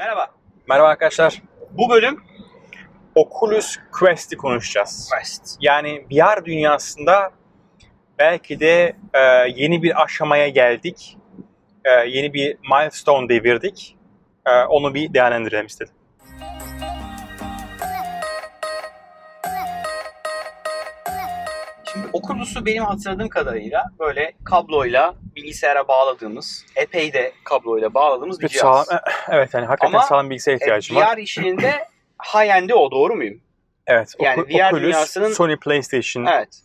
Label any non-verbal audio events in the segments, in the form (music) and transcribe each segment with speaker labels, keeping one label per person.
Speaker 1: Merhaba.
Speaker 2: Merhaba arkadaşlar.
Speaker 1: Bu bölüm
Speaker 2: Oculus Quest'i konuşacağız.
Speaker 1: Quest.
Speaker 2: Yani VR dünyasında belki de e, yeni bir aşamaya geldik. E, yeni bir milestone devirdik. E, onu bir değerlendirelim istedim.
Speaker 1: Oculus'u benim hatırladığım kadarıyla böyle kabloyla bilgisayara bağladığımız, epey de kabloyla bağladığımız bir cihaz.
Speaker 2: sağlam, (laughs) evet yani hakikaten
Speaker 1: Ama,
Speaker 2: sağlam bilgisayar
Speaker 1: E,
Speaker 2: ihtiyacım var.
Speaker 1: VR işinin de high-end'i o doğru muyum?
Speaker 2: Evet.
Speaker 1: yani
Speaker 2: Ocu-
Speaker 1: VR
Speaker 2: Oculus,
Speaker 1: dünyasının-
Speaker 2: Sony PlayStation
Speaker 1: Evet.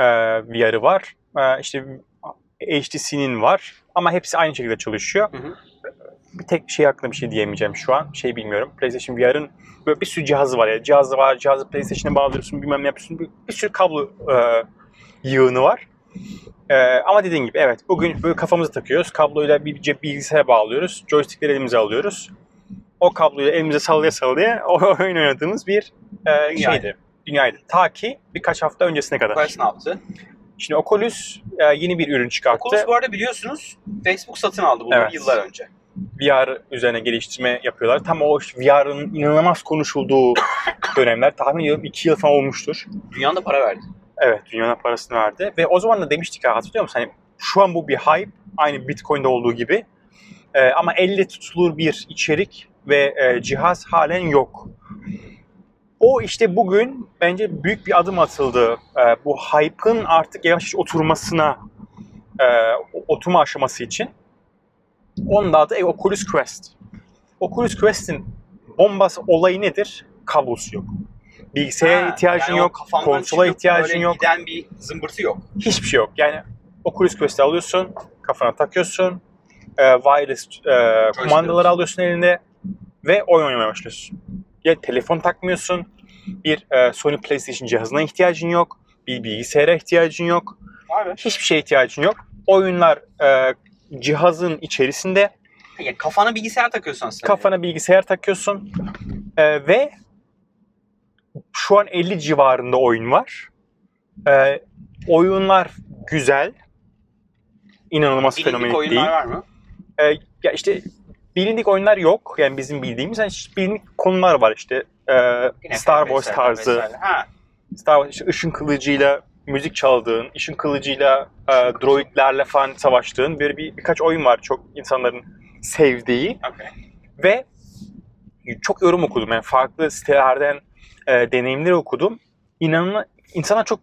Speaker 2: e, VR'ı var. E, işte HTC'nin var. Ama hepsi aynı şekilde çalışıyor.
Speaker 1: Hı hı.
Speaker 2: Bir tek şey hakkında bir şey diyemeyeceğim şu an. Şey bilmiyorum. PlayStation VR'ın böyle bir sürü cihazı var ya. Cihazı var, cihazı PlayStation'a bağlıyorsun, bilmem ne yapıyorsun. Bir, bir sürü kablo e, yığını var. E, ama dediğin gibi evet bugün böyle kafamıza takıyoruz. Kabloyla bir cep bilgisayara bağlıyoruz. Joystickleri elimize alıyoruz. O kabloyu elimize sallaya sallaya (laughs) oyun oynadığımız bir e,
Speaker 1: Dünyaydı.
Speaker 2: şeydi. Dünyaydı. Ta ki birkaç hafta öncesine kadar.
Speaker 1: Quest ne yaptı?
Speaker 2: Şimdi Oculus e, yeni bir ürün çıkarttı.
Speaker 1: Oculus bu arada biliyorsunuz Facebook satın aldı bunu
Speaker 2: Evet.
Speaker 1: yıllar önce.
Speaker 2: VR üzerine geliştirme yapıyorlar. Tam o işte VR'ın inanılmaz konuşulduğu (coughs) dönemler. Tahmin ediyorum 2 yıl falan olmuştur.
Speaker 1: Dünyada para verdi.
Speaker 2: Evet, dünyanın parasını verdi. Ve o zaman da demiştik ha hatırlıyor musun? Hani şu an bu bir hype. Aynı Bitcoin'de olduğu gibi. Ee, ama elle tutulur bir içerik ve e, cihaz halen yok. O işte bugün bence büyük bir adım atıldı. Ee, bu hype'ın artık yavaş oturmasına, e, oturma aşaması için. Onun da adı e, Oculus Quest. Oculus Quest'in bombası olayı nedir? Kablosu yok. Bilgisayara
Speaker 1: Ha,
Speaker 2: ihtiyacın
Speaker 1: yani
Speaker 2: yok, konsola ihtiyacın yok.
Speaker 1: Giden bir zımbırtı yok.
Speaker 2: Hiçbir şey yok. Yani Oculus Quest'i alıyorsun, kafana takıyorsun, e, wireless e, kumandaları alıyorsun elinde ve oyun oynamaya başlıyorsun. Ya telefon takmıyorsun, bir e, Sony PlayStation cihazına ihtiyacın yok, bir bilgisayara ihtiyacın yok,
Speaker 1: mı?
Speaker 2: hiçbir şeye ihtiyacın yok. Oyunlar e, cihazın içerisinde,
Speaker 1: Ya kafana bilgisayar takıyorsun aslında.
Speaker 2: kafana bilgisayar takıyorsun e, ve şu an 50 civarında oyun var. E, oyunlar güzel, inanılmaz
Speaker 1: Bilindik
Speaker 2: fenomenik
Speaker 1: oyunlar
Speaker 2: değil.
Speaker 1: var mı?
Speaker 2: Ee, ya işte bilindik oyunlar yok. Yani bizim bildiğimiz yani bilindik konular var işte. Ee,
Speaker 1: Yine
Speaker 2: Star Wars tarzı.
Speaker 1: vesaire. Ha,
Speaker 2: Star Wars işte ışın kılıcıyla müzik çaldığın, ışın kılıcıyla e, droidlerle falan savaştığın bir, bir birkaç oyun var çok insanların sevdiği
Speaker 1: okay.
Speaker 2: ve çok yorum okudum. Yani farklı sitelerden e, deneyimleri okudum. İnanın insanlar çok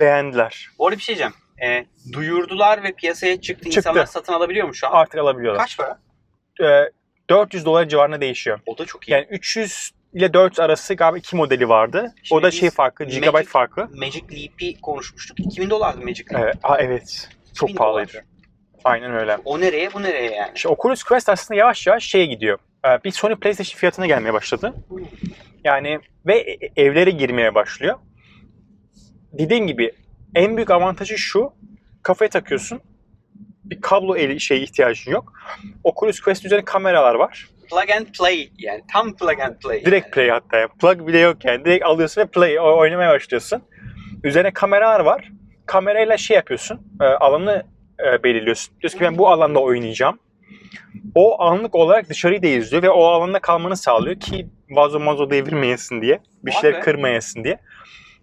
Speaker 2: beğendiler.
Speaker 1: Bu arada bir şey diyeceğim. Ee, duyurdular ve piyasaya çıktı.
Speaker 2: Çıktı.
Speaker 1: İnsanlar satın alabiliyor mu şu an?
Speaker 2: Artık alabiliyorlar.
Speaker 1: Kaç para?
Speaker 2: E, 400 dolar civarında değişiyor.
Speaker 1: O da çok iyi.
Speaker 2: Yani 300 ile 400 arası galiba iki modeli vardı.
Speaker 1: Şimdi
Speaker 2: o da şey farkı,
Speaker 1: Magic-
Speaker 2: gigabyte farkı.
Speaker 1: Magic Leap'i konuşmuştuk. 2000 dolardı Magic Leap.
Speaker 2: Evet, evet.
Speaker 1: 2000
Speaker 2: Çok pahalıydı.
Speaker 1: dolar.
Speaker 2: Aynen öyle.
Speaker 1: O nereye bu nereye yani?
Speaker 2: İşte Oculus Quest aslında yavaş yavaş şeye gidiyor. Ee, Bir Sony PlayStation fiyatına gelmeye başladı. Yani ve e- evlere girmeye başlıyor. Dediğim gibi en büyük avantajı şu. Kafaya takıyorsun. Bir kablo eli şey ihtiyacın yok. Oculus Quest üzerinde kameralar var.
Speaker 1: Plug and play yani. Tam plug and play.
Speaker 2: Direkt
Speaker 1: yani.
Speaker 2: play hatta. yani. Plug bile yok yani. Direkt alıyorsun ve play oynamaya başlıyorsun. Üzerine kameralar var. Kamerayla şey yapıyorsun. e, alanı e, belirliyorsun. Diyorsun ki ben bu alanda oynayacağım. O anlık olarak dışarıyı da izliyor ve o alanda kalmanı sağlıyor ki vazo mazo devirmeyesin diye. Bir
Speaker 1: Vay
Speaker 2: şeyler
Speaker 1: be.
Speaker 2: kırmayasın diye.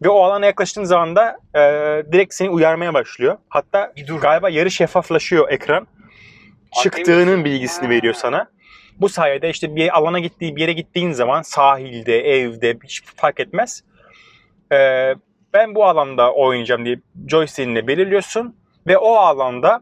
Speaker 2: Ve o alana yaklaştığın zaman da e, direkt seni uyarmaya başlıyor. Hatta
Speaker 1: Bir dur.
Speaker 2: galiba yarı şeffaflaşıyor ekran. Çıktığının bilgisini
Speaker 1: Ha.
Speaker 2: veriyor sana. Bu sayede işte bir alana gittiği bir yere gittiğin zaman sahilde, evde hiç fark etmez. Ee, ben bu alanda oynayacağım diye joystick'inle belirliyorsun ve o alanda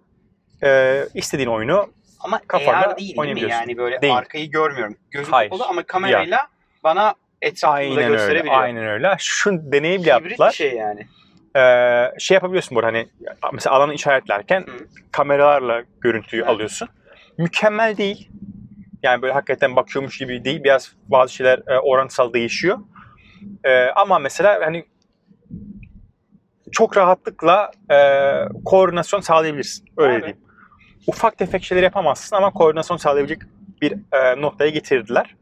Speaker 2: e, istediğin oyunu
Speaker 1: Ama
Speaker 2: kafanda
Speaker 1: AR değil değil mi? Yani böyle
Speaker 2: Değil.
Speaker 1: arkayı görmüyorum. Gözüm
Speaker 2: Hayır.
Speaker 1: kapalı ama kamerayla bana etrafını da
Speaker 2: aynen öyle.
Speaker 1: gösterebiliyor.
Speaker 2: Aynen öyle. Şu deneyim
Speaker 1: Hibrit
Speaker 2: yaptılar.
Speaker 1: bir şey yani.
Speaker 2: Ee, şey yapabiliyorsun burada hani mesela alanı işaretlerken
Speaker 1: Hı.
Speaker 2: kameralarla görüntüyü
Speaker 1: Evet.
Speaker 2: alıyorsun. Mükemmel değil. Yani böyle hakikaten bakıyormuş gibi değil. Biraz bazı şeyler e, orantısal değişiyor. E, ama mesela hani çok rahatlıkla e, koordinasyon sağlayabilirsin. Öyle
Speaker 1: Abi.
Speaker 2: diyeyim. Ufak tefek şeyler yapamazsın ama koordinasyon sağlayabilecek bir e, noktaya getirdiler.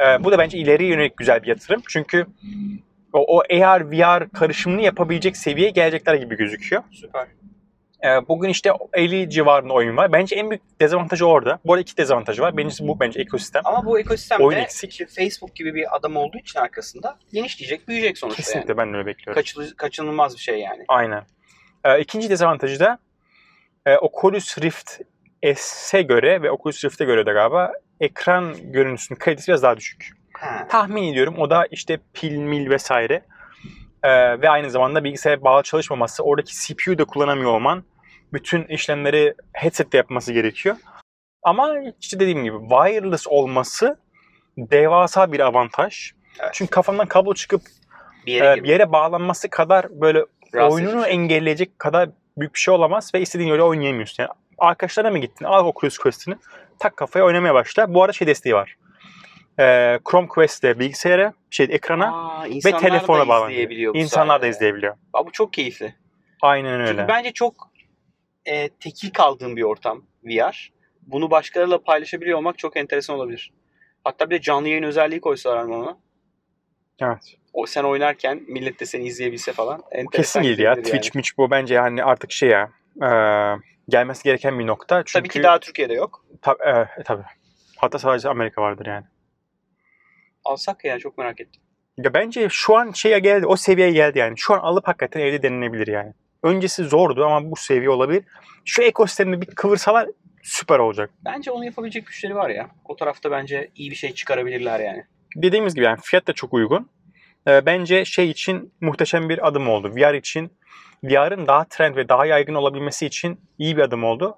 Speaker 2: E, bu da bence ileriye yönelik güzel bir yatırım. Çünkü o, o AR, VR karışımını yapabilecek seviyeye gelecekler gibi gözüküyor.
Speaker 1: Süper.
Speaker 2: Ee, bugün işte 50 civarında oyun var. Bence en büyük dezavantajı orada. Bu arada iki dezavantajı var. Birincisi bu bence ekosistem.
Speaker 1: Ama bu ekosistemde
Speaker 2: Oyun eksik.
Speaker 1: işte Facebook gibi bir adam olduğu için arkasında genişleyecek, büyüyecek sonuçta
Speaker 2: Kesinlikle
Speaker 1: yani.
Speaker 2: ben de öyle bekliyorum.
Speaker 1: Kaçınılmaz bir şey yani.
Speaker 2: Aynen. Ee, ikinci dezavantajı da e, Oculus Rift S'e göre ve Oculus Rift'e göre de galiba ekran görüntüsünün kalitesi biraz daha düşük.
Speaker 1: Ha.
Speaker 2: Tahmin ediyorum o da işte pil mil vesaire Ee, ve aynı zamanda bilgisayara bağlı çalışmaması, oradaki CPU'yu da kullanamıyor olman, bütün işlemleri headset'te yapması gerekiyor. Ama işte dediğim gibi wireless olması devasa bir avantaj.
Speaker 1: Evet.
Speaker 2: Çünkü kafandan kablo çıkıp
Speaker 1: Bir
Speaker 2: e,
Speaker 1: yere
Speaker 2: bir
Speaker 1: girmek.
Speaker 2: yere bağlanması kadar böyle
Speaker 1: Rahatsız
Speaker 2: oyununu
Speaker 1: bir
Speaker 2: engelleyecek kadar büyük bir şey olamaz ve istediğin yere oynayamıyorsun. Yani arkadaşlarına mı gittin? Al Oculus Quest'ini. Tak kafaya oynamaya başla. Bu arada şey desteği var. Ee, Chrome Quest'te bilgisayara, şey ekrana
Speaker 1: Aa,
Speaker 2: ve telefona bağlanıyor. İnsanlar da izleyebiliyor.
Speaker 1: Aa, bu çok keyifli.
Speaker 2: Aynen öyle.
Speaker 1: Çünkü bence çok e, tekil kaldığım bir ortam VR. Bunu başkalarıyla paylaşabiliyor olmak çok enteresan olabilir. Hatta bir de canlı yayın özelliği koysalar ona.
Speaker 2: Evet.
Speaker 1: O sen oynarken millet de seni izleyebilse falan.
Speaker 2: Kesin değil ya.
Speaker 1: gidebilir yani.
Speaker 2: Twitch, Twitch bu bence yani artık şey ya. e, gelmesi gereken bir nokta. Çünkü,
Speaker 1: Tabii ki daha Türkiye'de yok.
Speaker 2: Tab- e, tabii. Hatta sadece Amerika vardır yani.
Speaker 1: Alsak ya çok merak ettim.
Speaker 2: Ya bence şu an şeye geldi, o seviyeye geldi yani. Şu an alıp hakikaten evde denilebilir yani. Öncesi zordu ama bu seviye olabilir. Şu ekosistemi bir kıvırsalar süper olacak.
Speaker 1: Bence onu yapabilecek güçleri var ya. O tarafta bence iyi bir şey çıkarabilirler yani.
Speaker 2: Dediğimiz gibi yani fiyat da çok uygun. Ee, bence şey için muhteşem bir adım oldu. VR için, VR'ın daha trend ve daha yaygın olabilmesi için iyi bir adım oldu.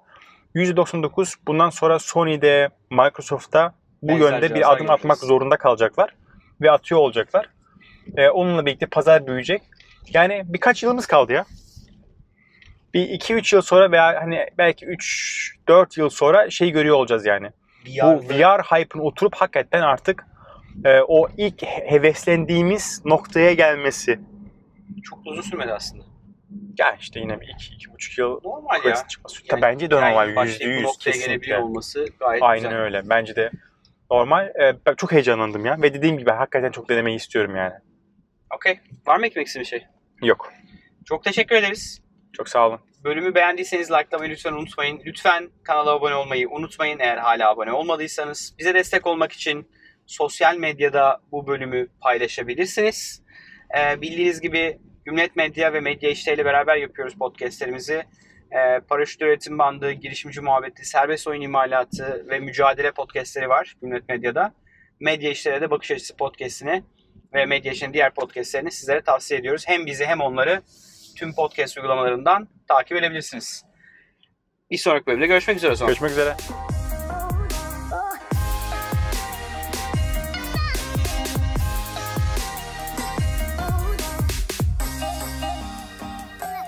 Speaker 2: %99 bundan sonra Sony'de, Microsoft'ta bu
Speaker 1: Benzer
Speaker 2: yönde bir adım atmak
Speaker 1: göreceğiz.
Speaker 2: zorunda kalacaklar. Ve atıyor olacaklar. Ee, onunla birlikte pazar büyüyecek. Yani birkaç yılımız kaldı ya. Bir 2-3 yıl sonra veya hani belki 3-4 yıl sonra şey görüyor olacağız yani. Bu VR hype'ın oturup hakikaten artık e, o ilk he- heveslendiğimiz noktaya gelmesi.
Speaker 1: çok da uzun sürmedi aslında.
Speaker 2: Ya işte yine bir iki, iki buçuk yıl
Speaker 1: Normal ya.
Speaker 2: Çıkması.
Speaker 1: Yani-
Speaker 2: bence de normal.
Speaker 1: Yani
Speaker 2: Yüzde yüz kesinlikle.
Speaker 1: olması gayet
Speaker 2: Aynen
Speaker 1: güzel.
Speaker 2: öyle. Bence de normal. E, ben çok heyecanlandım ya. Ve dediğim gibi hakikaten çok denemeyi istiyorum yani.
Speaker 1: Okey. Var mı istediğin bir şey?
Speaker 2: Yok.
Speaker 1: Çok teşekkür ederiz.
Speaker 2: Çok sağ olun.
Speaker 1: Bölümü beğendiyseniz likelamayı lütfen unutmayın. Lütfen kanala abone olmayı unutmayın eğer hala abone olmadıysanız. Bize destek olmak için sosyal medyada bu bölümü paylaşabilirsiniz. Ee, bildiğiniz gibi Gümlet Medya ve Medya İşte ile beraber yapıyoruz podcastlerimizi. Ee, Paraşüt Üretim Bandı, Girişimci Muhabbeti, Serbest Oyun İmalatı ve Mücadele podcastleri var Gümlet Medya'da. Medya İşte'de de Bakış Açısı podcastini ve Medya İşte'nin diğer podcastlerini sizlere tavsiye ediyoruz. Hem bizi hem onları tüm podcast uygulamalarından takip edebilirsiniz. Bir sonraki bölümde görüşmek üzere o.
Speaker 2: Görüşmek üzere.